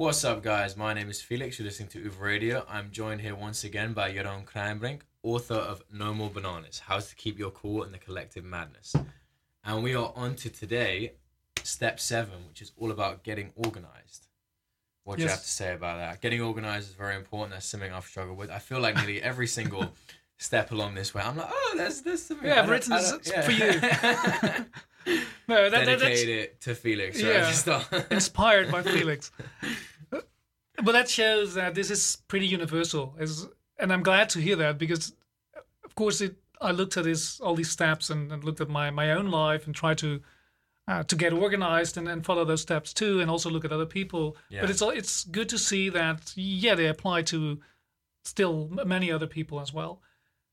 What's up, guys? My name is Felix. You're listening to Uber Radio. I'm joined here once again by Jeroen Kraaijenbrink, author of No More Bananas How to Keep Your Cool in the Collective Madness. And we are on to today, step seven, which is all about getting organized. What do you have to say about that? Getting organized is very important. That's something I've struggled with. I feel like nearly every single step along this way, I'm like, oh, there's there's something. Yeah, I've written this don't- for you. No, that, that, that's it to Felix. Right? Yeah. Inspired by Felix. But that shows that this is pretty universal, Is- and I'm glad to hear that because, of course, it. I looked at this all these steps and, and looked at my, my own life and tried to uh, to get organized and, and follow those steps too, and also look at other people. Yeah. But it's it's good to see that yeah they apply to still many other people as well.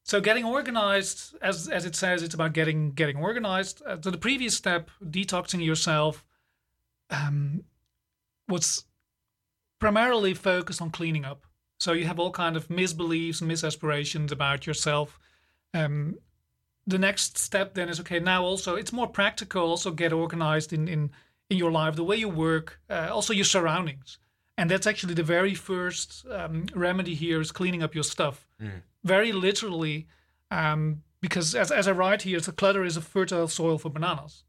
So getting organized, as as it says, it's about getting getting organized. Uh, so the previous step, detoxing yourself, um, was primarily focused on cleaning up. So you have all kind of misbeliefs, misaspirations about yourself. Um, the next step then is okay. Now also it's more practical. Also get organized in in in your life, the way you work, uh, also your surroundings. And that's actually the very first um, remedy here is cleaning up your stuff. Very literally, um, because as, as I write here, the clutter is a fertile soil for bananas.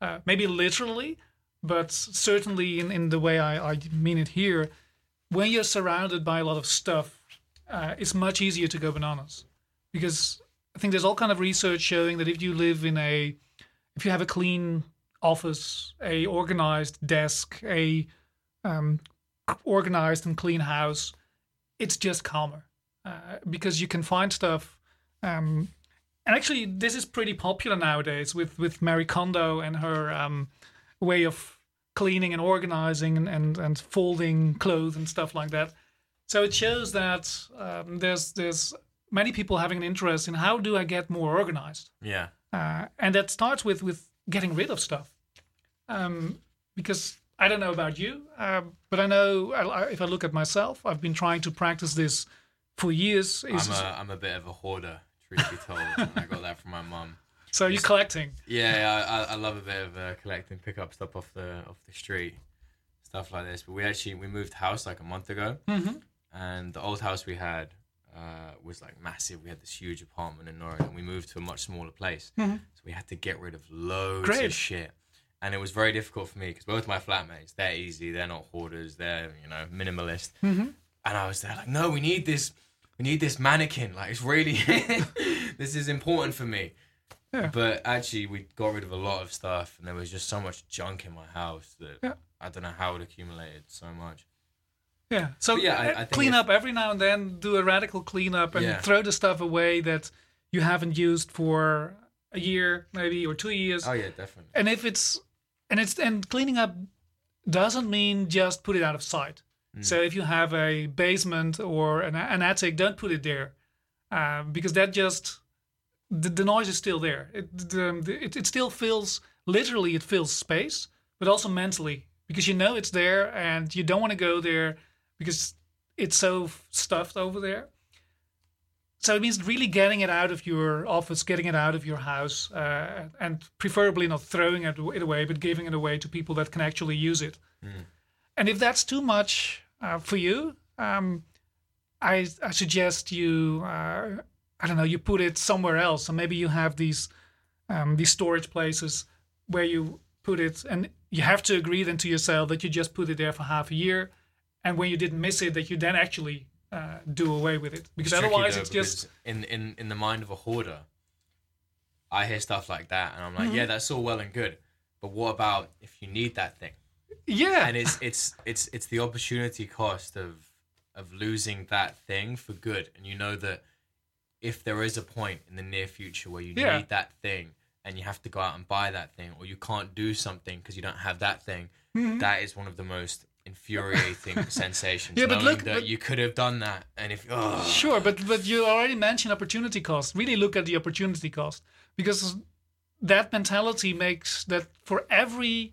Uh, maybe literally, but certainly in, in the way I, I mean it here, when you're surrounded by a lot of stuff, uh, it's much easier to go bananas. Because I think there's all kind of research showing that if you live in a, if you have a clean office, a organized desk, a um, organized and clean house, it's just calmer uh, because you can find stuff. Um, and actually, this is pretty popular nowadays with with Marie Kondo and her um, way of cleaning and organizing and, and, and folding clothes and stuff like that. So it shows that um, there's there's many people having an interest in how do I get more organized yeah. uh, and that starts with with getting rid of stuff um, because i don't know about you uh, but i know I, I- if i look at myself i've been trying to practice this for years I'm a I'm a bit of a hoarder, truth be told. and I got that from my mum. so you're collecting Yeah, I, I, I love a bit of uh, collecting, pick up stuff off the off the street, stuff like this. But we actually we moved house like a month ago, mm-hmm. and the old house we had uh, was like massive. We had this huge apartment in Norwich, and we moved to a much smaller place. So we had to get rid of loads Great. of shit. And it was very difficult for me because both my flatmates, they're easy, they're not hoarders, they're you know minimalist. Mm-hmm. And I was there like, no, we need this, we need this mannequin. Like it's really, this is important for me. Yeah. But actually, we got rid of a lot of stuff, and there was just so much junk in my house that Yeah. I don't know how it accumulated so much. yeah so But yeah, I- I think clean up every now and then do a radical cleanup and Yeah. throw the stuff away that you haven't used for a year maybe or two years Oh yeah, definitely. and if it's and it's and cleaning up doesn't mean just put it out of sight so if you have a basement or an, an attic don't put it there uh, because that just the, the noise is still there. It, the, the- it, it still fills literally it fills space but also mentally because you know it's there and you don't want to go there because it's so stuffed over there. So it means really getting it out of your office, getting it out of your house, uh, and preferably not throwing it, it away, but giving it away to people that can actually use it. And if that's too much uh, for you, um, I, I suggest you, uh, I don't know, you put it somewhere else. So maybe you have these um, these storage places where you put it, and you have to agree then to yourself that you just put it there for half a year, and when you didn't miss it, that you then actually uh, do away with it because tricky, otherwise though, it's just in in in the mind of a hoarder. I hear stuff like that, and I'm Mm-hmm. like, yeah, that's all well and good, but what about if you need that thing? Yeah And it's it's it's it's the opportunity cost of of losing that thing for good, and you know that if there is a point in the near future where you Yeah. need that thing and you have to go out and buy that thing, or you can't do something because you don't have that thing, that is one of the most infuriating sensations. Mm-hmm. Yeah, but look- that but- you could have done that, and if oh, Sure, but but you already mentioned opportunity cost. Really look at the opportunity cost because that mentality makes that for every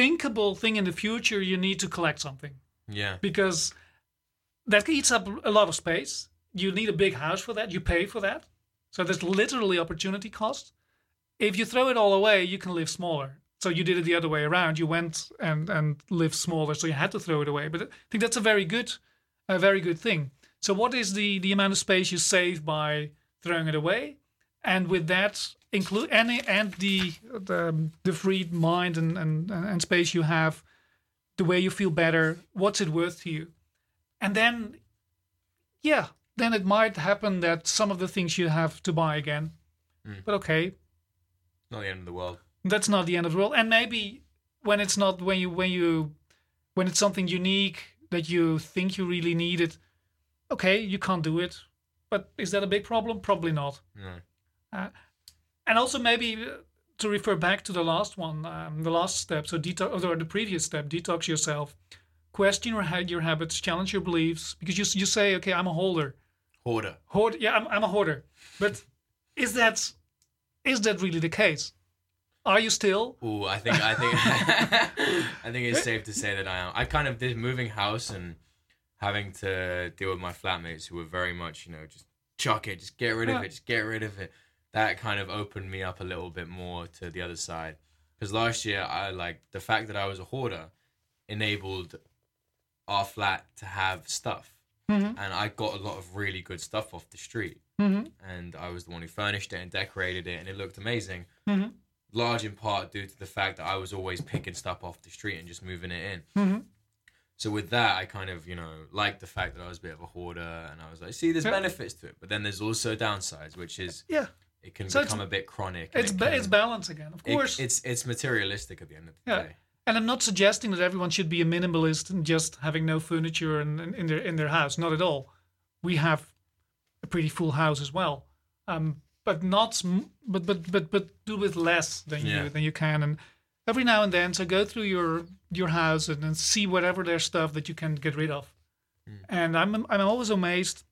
thinkable thing in the future you need to collect something yeah, because that eats up a lot of space. You need a big house for that. You pay for that. So there's literally opportunity cost. If you throw it all away, you can live smaller. So you did it the other way around. You went and and lived smaller, so you had to throw it away. But I think that's a very good, a very good thing. So what is the the amount of space you save by throwing it away, and with that include any and the the the free mind and and and space you have, the way you feel better. What's it worth to you? And then, yeah, then it might happen that some of the things you have to buy again. Hmm. But okay, Not the end of the world. that's not the end of the world. And maybe when it's not when you when you when it's something unique that you think you really need it, okay, you can't do it. But is that a big problem? Probably not. No. Uh, And also maybe uh, to refer back to the last one, um, the last step. So detox or the previous step, detox yourself, question your your habits, challenge your beliefs, because you you say, okay, I'm a holder. Hoarder. Hoard, yeah, I'm, I'm a hoarder. But is that is that really the case? Are you still? Ooh, I think I think I think it's safe to say that I am. I kind of did moving house and having to deal with my flatmates who were very much, you know, just chuck it, just get rid of Yeah. it, just get rid of it. That kind of opened me up a little bit more to the other side. Because last year, I like the fact that I was a hoarder enabled our flat to have stuff, Mhm. and I got a lot of really good stuff off the street. hmm and I was the one who furnished it and decorated it, and it looked amazing. Mhm. Large in part due to the fact that I was always picking stuff off the street and just moving it in. hmm So with that, I kind of you know liked the fact that I was a bit of a hoarder, and I was like, see, there's benefits to it, but then there's also downsides, which is Yeah, it can So become a bit chronic. it's it can- it's balance again, of it- course. it's it's materialistic at the end of the Yeah. day. And I'm not suggesting that everyone should be a minimalist and just having no furniture in, in, in their in their house. Not at all. We have a pretty full house as well, um, but not but but but but do with less than Yeah. you than you can. And every now and then, so go through your your house and, and see whatever there's stuff that you can get rid of. And I'm I'm always amazed.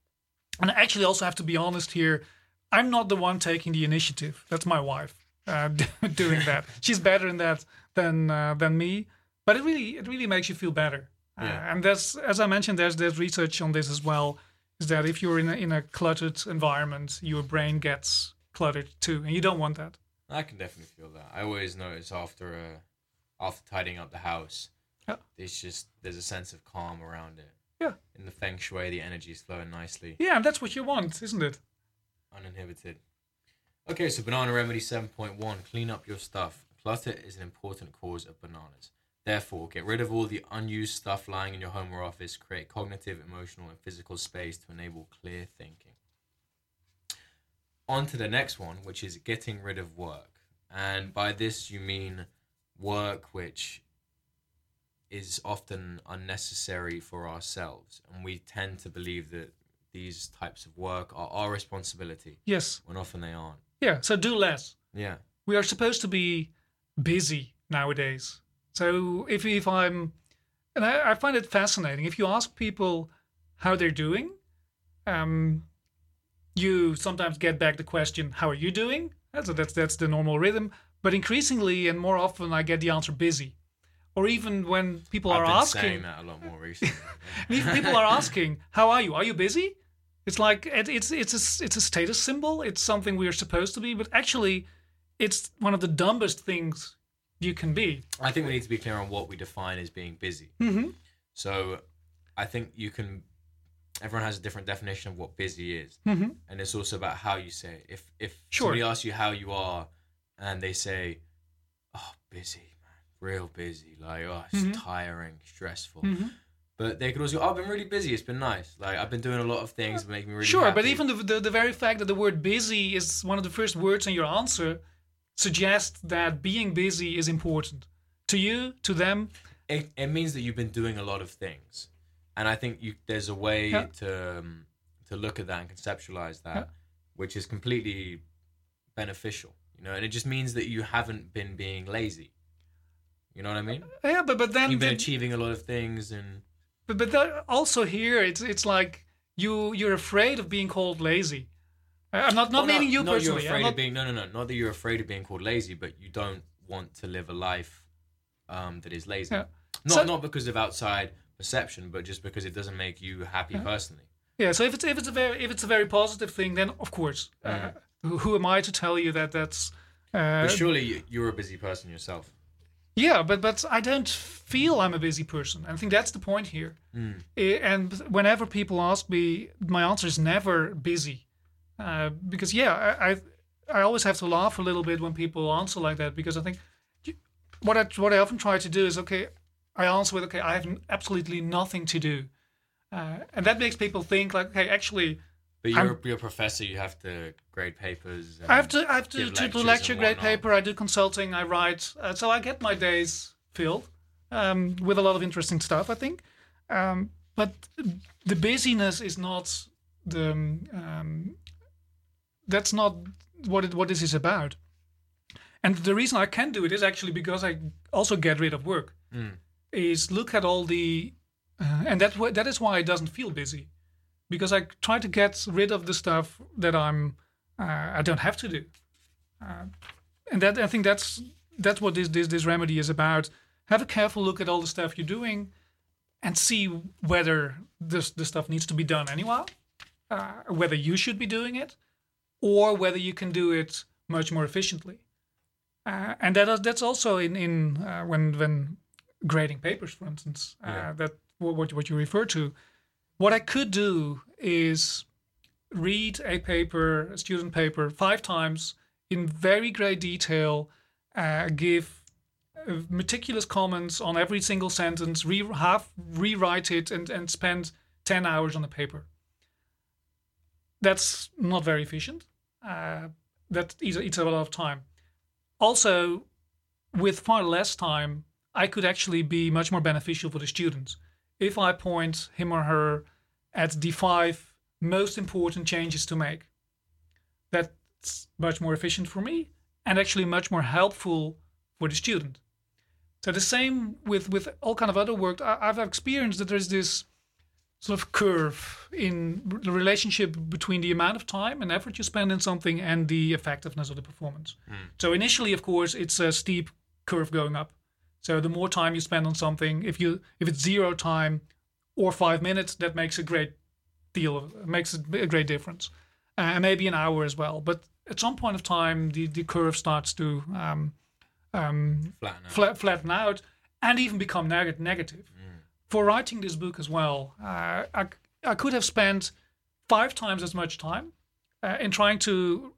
And I actually also have to be honest here. I'm not the one taking the initiative. That's my wife uh, doing that. She's better in that than uh, than me. But it really it really makes you feel better. Uh, Yeah. and that's as I mentioned. There's there's research on this as well. Is that if you're in a, in a cluttered environment, your brain gets cluttered too, and you don't want that. I can definitely feel that. I always notice after uh, after tidying up the house, Yeah. there's just there's a sense of calm around it. Yeah. In the feng shui, the energy is flowing nicely, Yeah, and that's what you want, isn't it? Uninhibited. Okay, so banana remedy seven point one: clean up your stuff. Clutter is an important cause of bananas. Therefore, get rid of all the unused stuff lying in your home or office. Create cognitive, emotional, and physical space to enable clear thinking. On to the next one, which is getting rid of work. And by this, you mean work which is often unnecessary for ourselves. And we tend to believe that these types of work are our responsibility Yes. when often they aren't. Yeah. So do less. Yeah. we are supposed to be busy nowadays. So if if I'm, and I, I find it fascinating. If you ask people how they're doing, um, you sometimes get back the question, "How are you doing?" That's that's that's the normal rhythm. But increasingly and more often, I get the answer "busy," or even when people I've are asking, saying that a lot more recently. people are asking, "How are you? Are you busy?" It's like it, it's it's a it's a status symbol. It's something we are supposed to be, but actually, it's one of the dumbest things you can be. I think we need to be clear on what we define as being busy. Mm-hmm. So I think you can. Everyone has a different definition of what busy is, Mm-hmm. and it's also about how you say. It. If if Sure. somebody asks you how you are, and they say, "Oh, busy, man, real busy," like, "Oh, it's Mhm. tiring, stressful," Mm-hmm. But they could also, go, "Oh, I've been really busy. It's been nice. Like I've been doing a lot of things that make me really sure, but even the, the the very fact that the word busy is one of the first words in your answer suggests that being busy is important to you, to them. it, it means that you've been doing a lot of things and i think you there's a way Yeah. to um, to look at that and conceptualize that Yeah. which is completely beneficial you know and it just means that you haven't been being lazy you know what i mean Yeah, but but then you've been the- achieving a lot of things and but but that- also here it's it's like you you're afraid of being called lazy. I'm not not Well, meaning you not personally. you're afraid not- of being no no no not that you're afraid of being called lazy but you don't want to live a life um, that is lazy Yeah. not So- not because of outside perception but just because it doesn't make you happy personally Yeah, so if it's if it's a very if it's a very positive thing, then of course, uh, who, who am I to tell you that that's? Uh, But surely you're a busy person yourself. Yeah, but but I don't feel I'm a busy person. I think that's the point here. Eh, And whenever people ask me, my answer is never busy, uh, because yeah, I, I I always have to laugh a little bit when people answer like that because I think what I what I often try to do is okay, I answer with okay, I have absolutely nothing to do, uh, and that makes people think like okay, actually. But I'm- you're, you're a professor. You have to grade papers. I have to I have to, to do lecture, grade paper. I do consulting. I write. Uh, so I get my days filled um, with a lot of interesting stuff. I think, um, but the busyness is not the um, that's not what it, what this is about. And the reason I can do it is actually because I also get rid of work. Is look at all the, uh, and that that is why it doesn't feel busy, because I try to get rid of the stuff that I'm uh, I don't have to do. Uh, and that I think that's that's what this, this this remedy is about. Have a careful look at all the stuff you're doing, and see whether this the stuff needs to be done anyway, uh, whether you should be doing it, or whether you can do it much more efficiently. Uh, and that is, that's also in in uh, when when grading papers, for instance, uh, Yeah. that what what what you refer to. What I could do is read a paper, a student paper, five times in very great detail, uh, give uh, meticulous comments on every single sentence, re- half rewrite it, and, and spend 10 hours on the paper. That's not very efficient. Uh, that eats, eats a lot of time. Also, with far less time, I could actually be much more beneficial for the students if I point him or her at the five most important changes to make. That's much more efficient for me and actually much more helpful for the student. So the same with with all kind of other work. I, I've experienced that there's this sort of curve in the relationship between the amount of time and effort you spend in something and the effectiveness of the performance. Hmm. So initially, of course, it's a steep curve going up. So the more time you spend on something, if you if it's zero time or five minutes, that makes a great deal of makes a great difference, uh, and maybe an hour as well. But at some point of time, the the curve starts to um, um, Flatten out. flat, flatten out and even become neg- negative. For writing this book as well, uh, I, I could have spent five times as much time uh, in trying to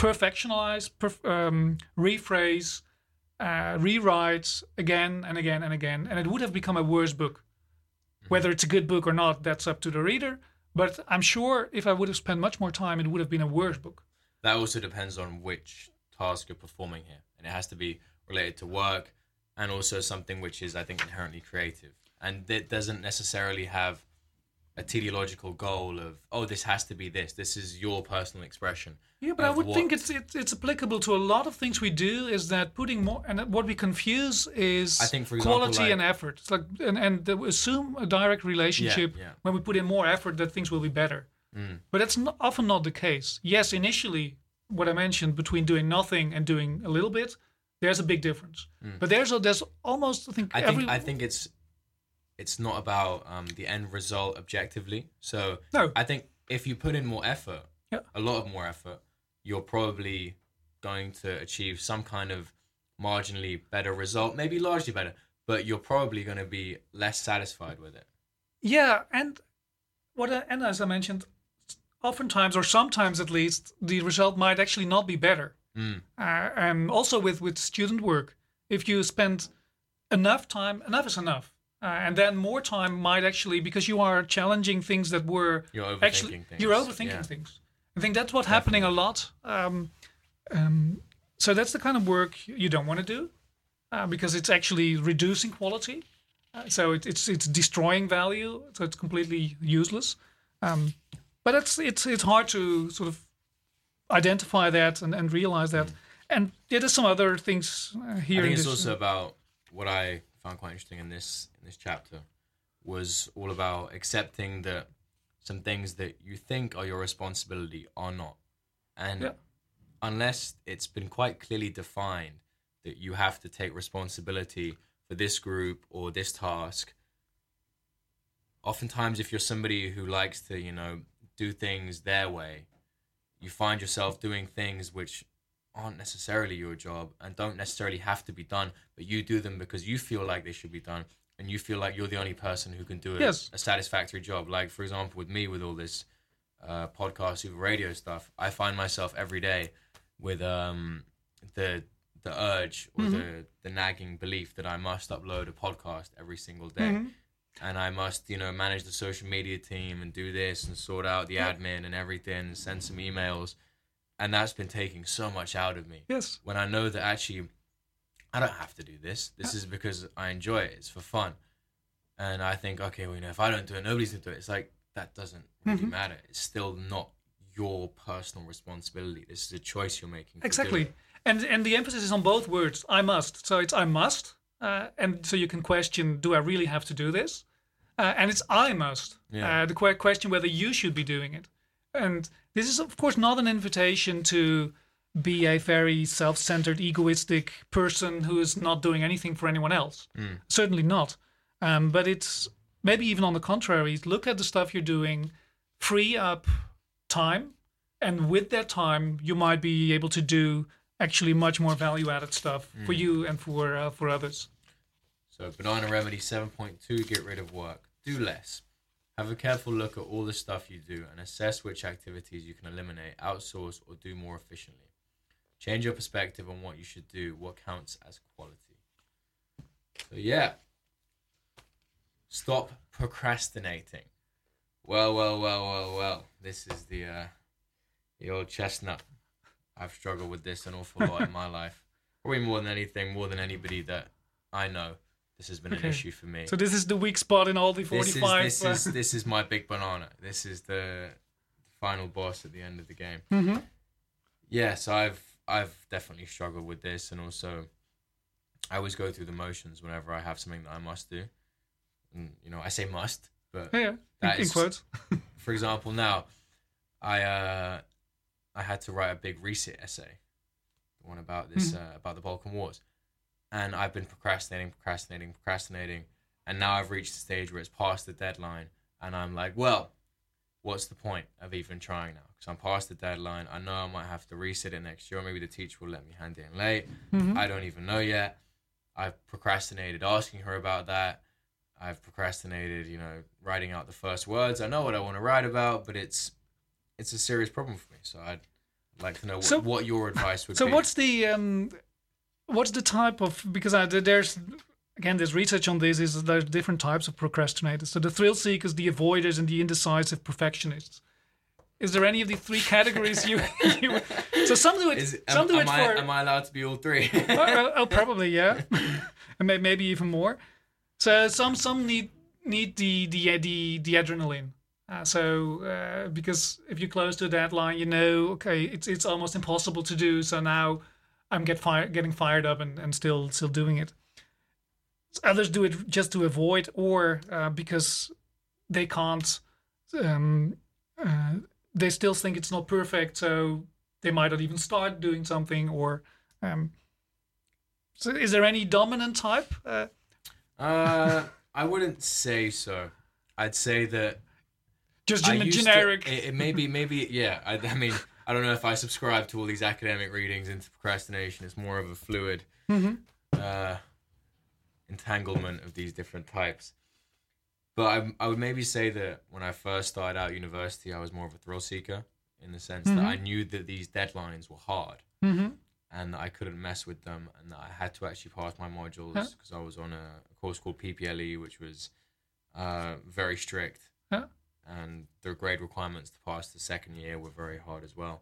perfectionalize, perf- um, rephrase, uh, rewrite again and again and again, and it would have become a worse book. Whether it's a good book or not, that's up to the reader. But I'm sure if I would have spent much more time, it would have been a worse book. that also depends on which task you're performing here and it has to be related to work and also something which is i think inherently creative and it doesn't necessarily have a teleological goal of oh this has to be this this is your personal expression Yeah, but I would think it's, it's it's applicable to a lot of things we do. Is that putting more and what we confuse is I think, for example, quality like- and effort. It's like and and the, assume a direct relationship yeah. when we put in more effort that things will be better. Mm. But that's not, often not the case. Yes, initially, what I mentioned between doing nothing and doing a little bit, there's a big difference. But there's a, there's almost I think Mm. I every think I think it's it's not about um, the end result objectively. So No. I think if you put in more effort, Yeah. a lot of more effort, you're probably going to achieve some kind of marginally better result, maybe largely better, but you're probably going to be less satisfied with it. Yeah, and what I, and as I mentioned, oftentimes or sometimes at least, the result might actually not be better. Mm. Uh, and also with with student work, if you spend enough time, enough is enough, uh, and then more time might actually because you are challenging things that were You're overthinking actually things. you're overthinking Yeah. things. I think that's what's happening a lot. Um, um, so that's the kind of work you don't want to do uh, because it's actually reducing quality. Uh, so it, it's it's destroying value. So it's completely useless. Um, but it's it's it's hard to sort of identify that and, and realize that. And yeah, there's some other things uh, here. I in think it's this, also about what I found quite interesting in this in this chapter was all about accepting that some things that you think are your responsibility are not, and Yeah. unless it's been quite clearly defined that you have to take responsibility for this group or this task. Oftentimes, if you're somebody who likes to, you know, do things their way, you find yourself doing things which aren't necessarily your job and don't necessarily have to be done, but you do them because you feel like they should be done and you feel like you're the only person who can do a, Yes. a satisfactory job. Like, for example, with me, with all this uh, podcast, Uber radio stuff, I find myself every day with um, the the urge or the, the nagging belief that I must upload a podcast every single day. And I must, you know, manage the social media team and do this and sort out the admin and everything, and send some emails. And that's been taking so much out of me Yes. when I know that actually I don't have to do this. This is because I enjoy it. It's for fun. And I think, okay, well, you know, if I don't do it, nobody's gonna do it. It's like that doesn't really Mm-hmm. matter. It's still not your personal responsibility. This is a choice you're making. Exactly. And and the emphasis is on both words. I must. So it's I must, uh, and so you can question: Do I really have to do this? Uh, and it's I must. Yeah. Uh, the que- question whether you should be doing it. And this is of course not an invitation to be a very self-centered, egoistic person who is not doing anything for anyone else. Certainly not. Um, but it's maybe even on the contrary. Look at the stuff you're doing, free up time, and with that time, you might be able to do actually much more value-added stuff for you and for uh, for others. So, Banana Remedy 7.2 get rid of work. Do less. Have a careful look at all the stuff you do and assess which activities you can eliminate, outsource, or do more efficiently. Change your perspective on what you should do, what counts as quality. So, yeah. Stop procrastinating. Well, well, well, well, well. This is the uh, the old chestnut. I've struggled with this an awful lot in my life. Probably more than anything, more than anybody that I know. This has been an issue for me. So this is the weak spot in all the forty-five. This is, 45. this uh, is this is my big banana. This is the final boss at the end of the game. mhm. Yes, I've I've definitely struggled with this, and also I always go through the motions whenever I have something that I must do. And, you know, I say must, but Yeah, yeah. That In, in quotes. for example, now I uh, I had to write a big reset essay, the one about this uh, about the Balkan Wars, and I've been procrastinating, procrastinating, procrastinating, and now I've reached the stage where it's past the deadline, and I'm like, well, what's the point of even trying now? Because I'm past the deadline. I know I might have to reset it next year, or maybe the teacher will let me hand it in late. I don't even know yet. I've procrastinated asking her about that. I've procrastinated, you know, writing out the first words. I know what I want to write about, but it's it's a serious problem for me. So I'd like to know what, So- what your advice would So be. So what's the um, what's the type of because I, there's again there's research on this is there's different types of procrastinators. So the thrill seekers, the avoiders, and the indecisive perfectionists. Is there any of the three categories you? you so some do it. Is, some am, do it am I, for. am I allowed to be all three? oh, oh, probably yeah, and may- maybe even more. So some some need need the the the, the adrenaline. Uh, so uh, because if you're close to a deadline, you know, okay, it's it's almost impossible to do. So now I'm get fired, getting fired up, and, and still still doing it. Others do it just to avoid, or uh, because they can't. Um, uh, they still think it's not perfect, so they might not even start doing something. Or um, so, is there any dominant type? Uh, uh, I wouldn't say so. I'd say that just gen- used to- generic. it, it maybe, maybe, yeah. I, I mean, I don't know if I subscribe to all these academic readings into procrastination. It's more of a fluid Mhm. uh, entanglement of these different types. But I, I would maybe say that when I first started out university, I was more of a thrill seeker in the sense that I knew that these deadlines were hard Mhm. and that I couldn't mess with them and that I had to actually pass my modules Huh? because I was on a course called PPLE, which was uh, very strict. Huh? And the grade requirements to pass the second year were very hard as well.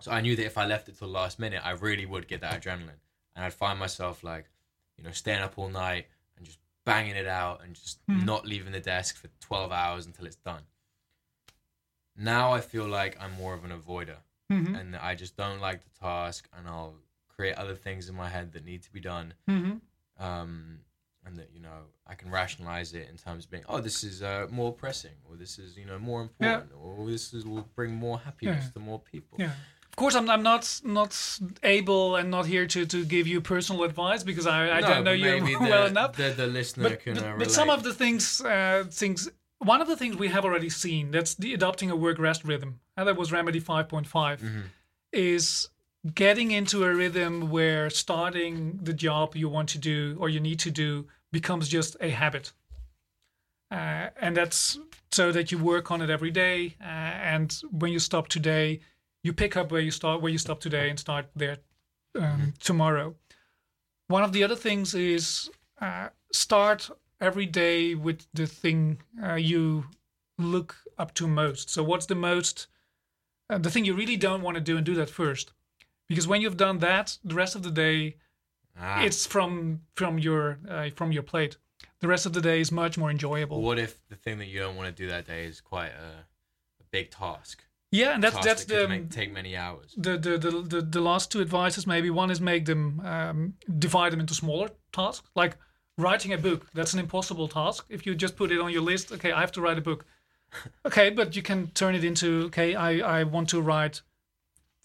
So I knew that if I left it till the last minute, I really would get that adrenaline. And I'd find myself like, you know, staying up all night and just banging it out and just Hmm. not leaving the desk for 12 hours until it's done. Now I feel like I'm more of an avoider Mhm. and I just don't like the task, and I'll create other things in my head that need to be done, Mhm. um, and that you know I can rationalize it in terms of being, oh, this is uh, more pressing, or this is you know more important, or this is will bring more happiness Yeah. to more people. Yeah. Of course, I'm, I'm not not able and not here to, to give you personal advice because I, I No, don't know you the, well enough. The, the listener But, can but, uh, but some of the things uh, things one of the things we have already seen that's the adopting a work rest rhythm and that was remedy 5.5 Mm-hmm. is getting into a rhythm where starting the job you want to do or you need to do becomes just a habit. Uh, and that's so that you work on it every day. Uh, and when you stop today, you pick up where you start, where you stop today, and start there um, tomorrow. One of the other things is uh, start every day with the thing uh, you look up to most. So, what's the most, uh, the thing you really don't want to do, and do that first, because when you've done that, the rest of the day, Ah. it's from from your uh, from your plate. The rest of the day is much more enjoyable. What if the thing that you don't want to do that day is quite a, a big task? yeah, and that's task that's that the make, take many hours. the, the, the, the, the last two advices maybe one is make them um, divide them into smaller tasks like writing a book that's an impossible task if you just put it on your list okay i have to write a book okay but you can turn it into okay i, I want to write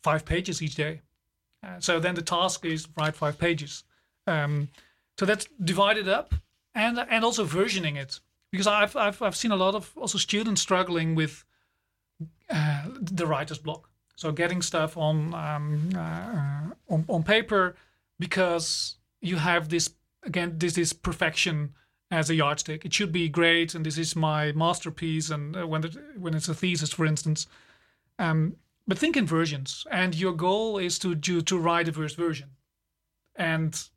five pages each day uh, so then the task is write five pages. Um, so that's divided up and and also versioning it. Because I've, I've i've seen a lot of also students struggling with uh, the writer's block. So getting stuff on um, uh, on, on paper because you have this again this is perfection as a yardstick. It should be great and this is my masterpiece and uh, when when it's a thesis for instance. Um, but think in versions and your goal is to do to write a first version and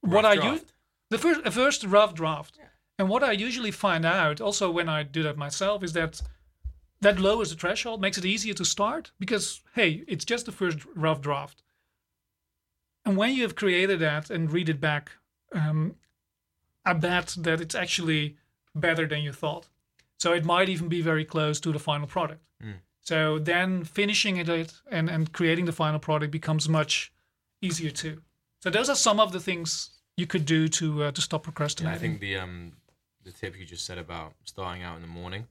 what Rough I use the first a first rough draft and what I usually find out also when I do that myself is that that lowers the threshold, makes it easier to start because hey, it's just the first rough draft. And when you have created that and read it back, um, I bet that it's actually better than you thought. So it might even be very close to the final product. Mm. So then finishing it and, and creating the final product becomes much easier too. So those are some of the things you could do to uh, to stop procrastinating. I think the um the tip you just said about starting out in the morning.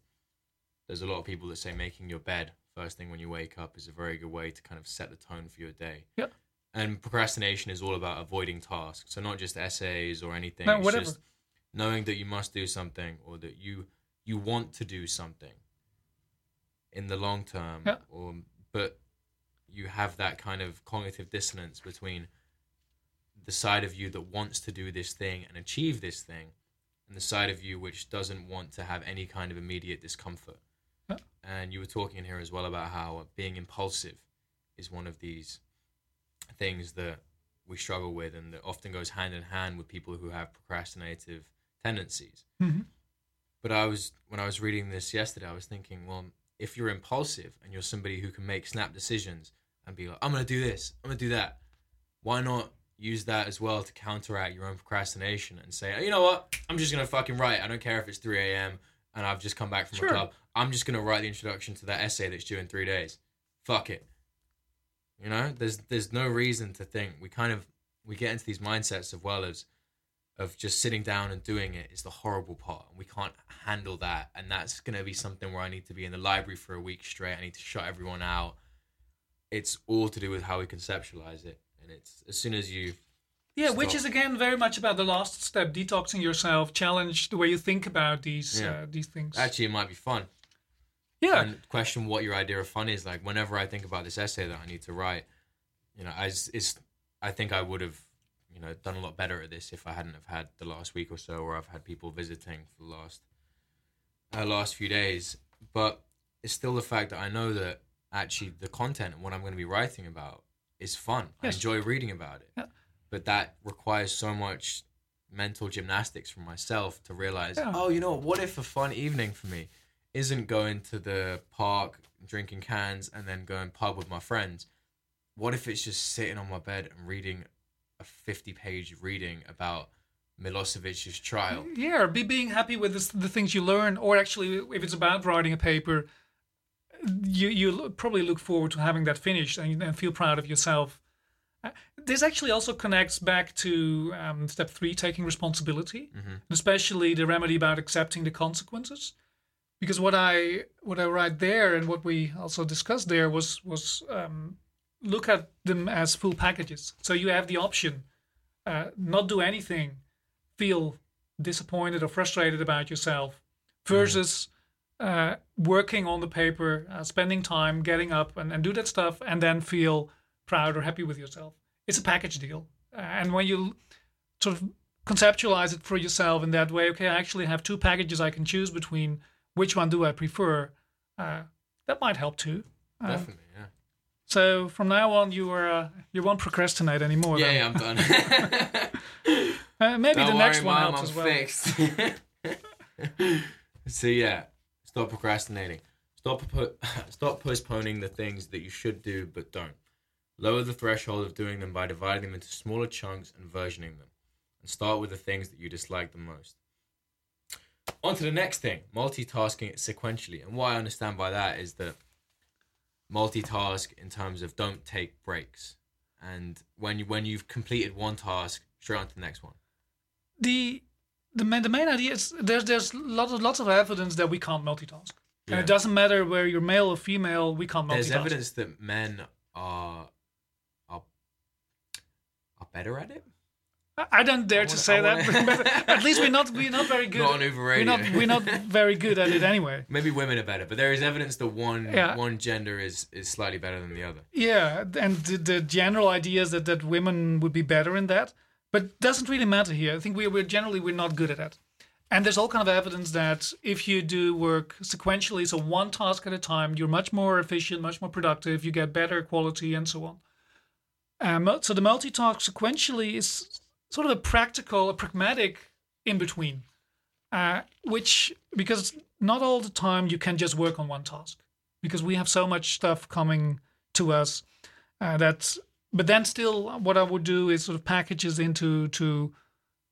There's a lot of people that say making your bed first thing when you wake up is a very good way to kind of set the tone for your day. Yeah. And procrastination is all about avoiding tasks. So not just essays or anything. No, it's whatever. just knowing that you must do something or that you you want to do something in the long term Yeah. or but you have that kind of cognitive dissonance between the side of you that wants to do this thing and achieve this thing and the side of you which doesn't want to have any kind of immediate discomfort. Yeah. And you were talking here as well about how being impulsive is one of these things that we struggle with and that often goes hand in hand with people who have procrastinative tendencies. Mhm. But I was when I was reading this yesterday, I was thinking, well, if you're impulsive and you're somebody who can make snap decisions and be like, I'm gonna do this, I'm gonna do that, why not use that as well to counteract your own procrastination and say, oh, you know what, I'm just gonna fucking write. I don't care if it's 3 a.m. and I've just come back from Sure. a club. I'm just gonna write the introduction to that essay that's due in three days. Fuck it. You know, there's there's no reason to think. We kind of we get into these mindsets of well as of just sitting down and doing it is the horrible part. and We can't handle that, and that's gonna be something where I need to be in the library for a week straight. I need to shut everyone out. It's all to do with how we conceptualize it, and it's as soon as you Yeah, which is again very much about the last step, detoxing yourself, challenge the way you think about these Yeah. uh, these things. actually it might be fun. yeah, and question what your idea of fun is. Like whenever I think about this essay that I need to write, you know, as is, I think I would have, you know, done a lot better at this if I hadn't have had the last week or so, where I've had people visiting for the last, uh, last few days. But it's still the fact that I know that actually the content and what I'm going to be writing about is fun. I enjoy reading about it, Yeah. but that requires so much mental gymnastics from myself to realize, Yeah. oh, you know, what? what if a fun evening for me isn't going to the park, drinking cans, and then going pub with my friends? What if it's just sitting on my bed and reading a 50 page reading about Milosevic's trial? yeah, be being happy with this, the things you learn, or actually, if it's about writing a paper, you you probably look forward to having that finished and, and feel proud of yourself. Uh, This actually also connects back to um, step three, taking responsibility, Mhm. especially the remedy about accepting the consequences. Because what I what I write there and what we also discussed there was was um, look at them as full packages. So you have the option, uh, not do anything, feel disappointed or frustrated about yourself, versus uh, working on the paper, uh, spending time, getting up and, and do that stuff, and then feel proud or happy with yourself. It's a package deal, uh, and when you sort of conceptualize it for yourself in that way, okay, I actually have two packages I can choose between. Which one do I prefer? Uh, that might help too. Um, Definitely. So from now on, you are uh, you won't procrastinate anymore. Yeah, yeah, I'm done. Uh, maybe Don't the next worry, one Mom, helps I'm as well. fixed. so yeah, stop procrastinating. Stop stop postponing the things that you should do but don't. Lower the threshold of doing them by dividing them into smaller chunks and versioning them. And start with the things that you dislike the most. On to the next thing, multitasking sequentially. And what I understand by that is that multitask in terms of don't take breaks. And when you when you've completed one task, straight on to the next one. the the main, the main idea is there's there's lots of lots of evidence that we can't multitask, and it doesn't matter where you're male or female, we can't multitask. There's evidence that men are are are better at it. I- don't dare I to wanna- say that, wanna- but at least we're not we're not very good. Not on Uber we're not we're not very good at it anyway. Maybe women are better, but there is evidence that one Yeah. one gender is is slightly better than the other. Yeah, and the, the general idea is that, that women would be better in that, but it doesn't really matter here. I think we, we're generally we're not good at that. And there's all kind of evidence that if you do work sequentially, so one task at a time, you're much more efficient, much more productive, you get better quality, and so on. Um, so the multitask sequentially is sort of a practical, a pragmatic in between, uh, which because not all the time you can just work on one task because we have so much stuff coming to us uh, that. But then still, what I would do is sort of packages into to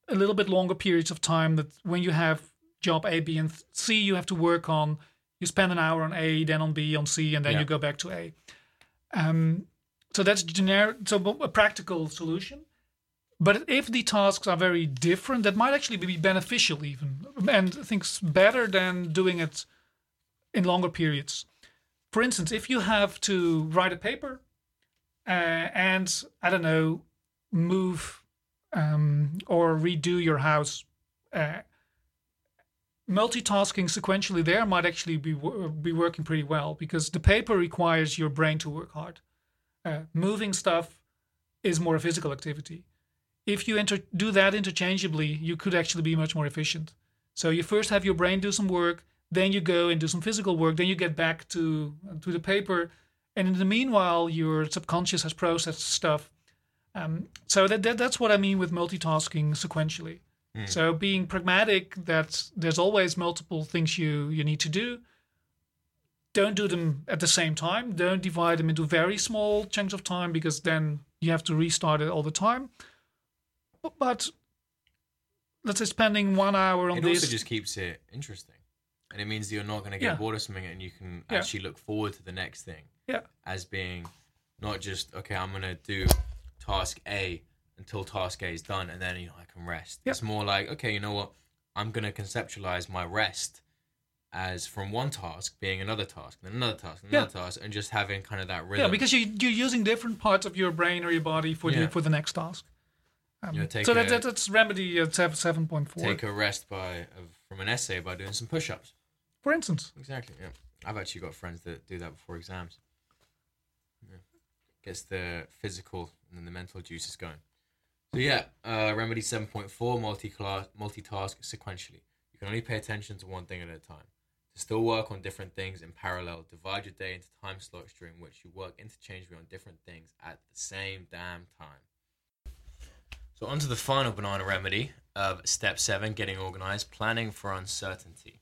a little bit longer periods of time. That when you have job A, B, and C, you have to work on. You spend an hour on A, then on B, on C, and then Yeah. you go back to A. Um, so that's generic. So a practical solution. But if the tasks are very different, that might actually be beneficial, even, and things better than doing it in longer periods. For instance, if you have to write a paper uh, and I don't know, move um, or redo your house, uh, multitasking sequentially there might actually be be working pretty well because the paper requires your brain to work hard. Uh, moving stuff is more a physical activity. If you inter- do that interchangeably, you could actually be much more efficient. So you first have your brain do some work, then you go and do some physical work, then you get back to to the paper, and in the meanwhile, your subconscious has processed stuff. Um, so that, that that's what I mean with multitasking sequentially. So being pragmatic, that there's always multiple things you you need to do. Don't do them at the same time. Don't divide them into very small chunks of time because then you have to restart it all the time. But let's say spending one hour on It this. also just keeps it interesting, and it means that you're not going to get Yeah. bored of something, and you can Yeah. actually look forward to the next thing yeah, as being not just okay. I'm going to do task A until task A is done, and then you know I can rest. Yeah. It's more like okay, you know what? I'm going to conceptualize my rest as from one task being another task, then another task, and another task, and just having kind of that rhythm. yeah, because you you're using different parts of your brain or your body for the for the next task. Um, so a- that that's remedy at seven seven point four, take a rest by from an essay by doing some push-ups. for instance. Exactly. Yeah, I've actually got friends that do that before exams. Yeah. Gets the physical and then the mental juices going. So yeah, uh, remedy seven point four: multi-class, multitask sequentially. You can only pay attention to one thing at a time. To still work on different things in parallel, divide your day into time slots during which you work interchangeably on different things at the same damn time. So on to the final banana remedy of step seven: getting organized, planning for uncertainty.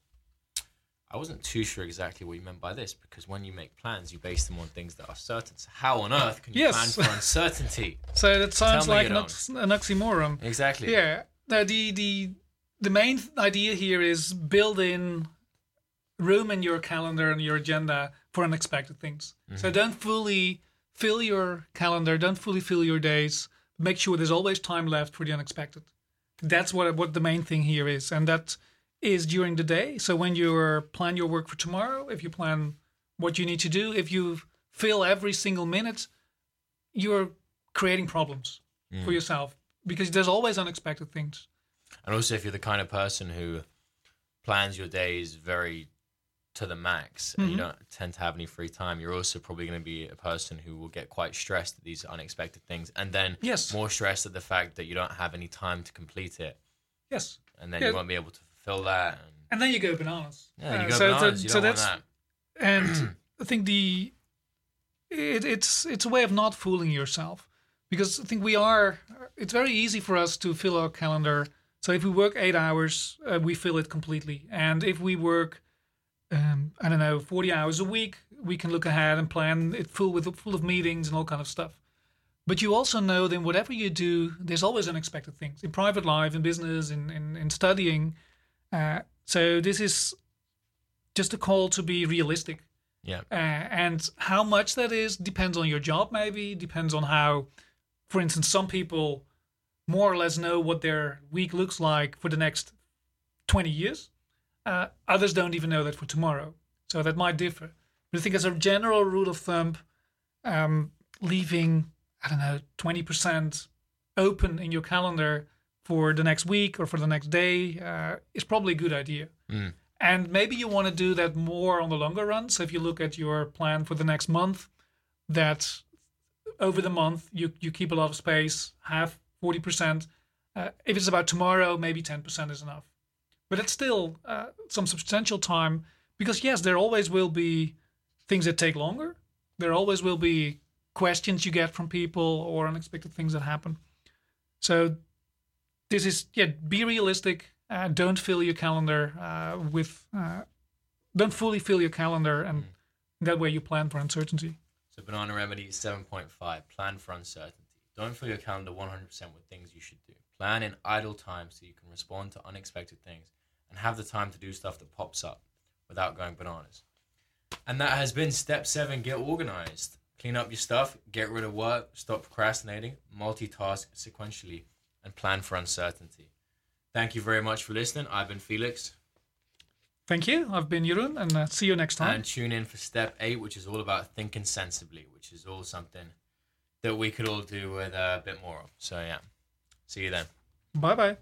I wasn't too sure exactly what you meant by this because when you make plans, you base them on things that are certain. So how on earth can you Yes. plan for uncertainty? So that sounds like an, ox- an oxymoron. Exactly. Yeah. No, the the the main idea here is build in room in your calendar and your agenda for unexpected things. So mm-hmm. don't fully fill your calendar, don't fully fill your days. Make sure there's always time left for the unexpected. That's what what the main thing here is, and that is during the day. So when you plan your work for tomorrow, if you plan what you need to do, if you fill every single minute, you're creating problems for mm. yourself because there's always unexpected things. And also, if you're the kind of person who plans your days very to the max and you don't tend to have any free time, you're also probably going to be a person who will get quite stressed at these unexpected things, and then Yes. more stressed at the fact that you don't have any time to complete it, Yes. and then Yeah. you won't be able to fulfill that. And, And then you go bananas. yeah, you Uh, go so, bananas. so, you so that's that. and I think the it, it's it's a way of not fooling yourself because I think we are. It's very easy for us to fill our calendar. So if we work eight hours, uh, we fill it completely, and if we work, um, I don't know, forty hours a week, we can look ahead and plan it full with full of meetings and all kind of stuff. But you also know that whatever you do, there's always unexpected things in private life, in business, in in, in studying. Uh, so this is just a call to be realistic. Yeah. Uh, and how much that is depends on your job, maybe, depends on how, for instance, some people more or less know what their week looks like for the next 20 years. Uh, others don't even know that for tomorrow. So that might differ. But I think, as a general rule of thumb, um, leaving, I don't know, 20% open in your calendar for the next week or for the next day uh, is probably a good idea. Mm. And maybe you want to do that more on the longer run. So if you look at your plan for the next month, that over the month you, you keep a lot of space, have 40%. Uh, if it's about tomorrow, maybe 10% is enough. But it's still uh, some substantial time because, yes, there always will be things that take longer. There always will be questions you get from people or unexpected things that happen. So this is, yeah, be realistic. Uh, don't fill your calendar uh, with, uh, don't fully fill your calendar, and that way you plan for uncertainty. So banana remedy 7.5. Plan for uncertainty. Don't fill your calendar 100% with things you should do. Plan in idle time so you can respond to unexpected things and have the time to do stuff that pops up without going bananas. And that has been step 7, get organized. Clean up your stuff, get rid of work, stop procrastinating, multitask sequentially and plan for uncertainty. Thank you very much for listening. I've been Felix. Thank you. I've been Jeroen, and uh, see you next time. And tune in for step eight, which is all about thinking sensibly, which is all something that we could all do with a bit more of. So, yeah. See you then. Bye bye.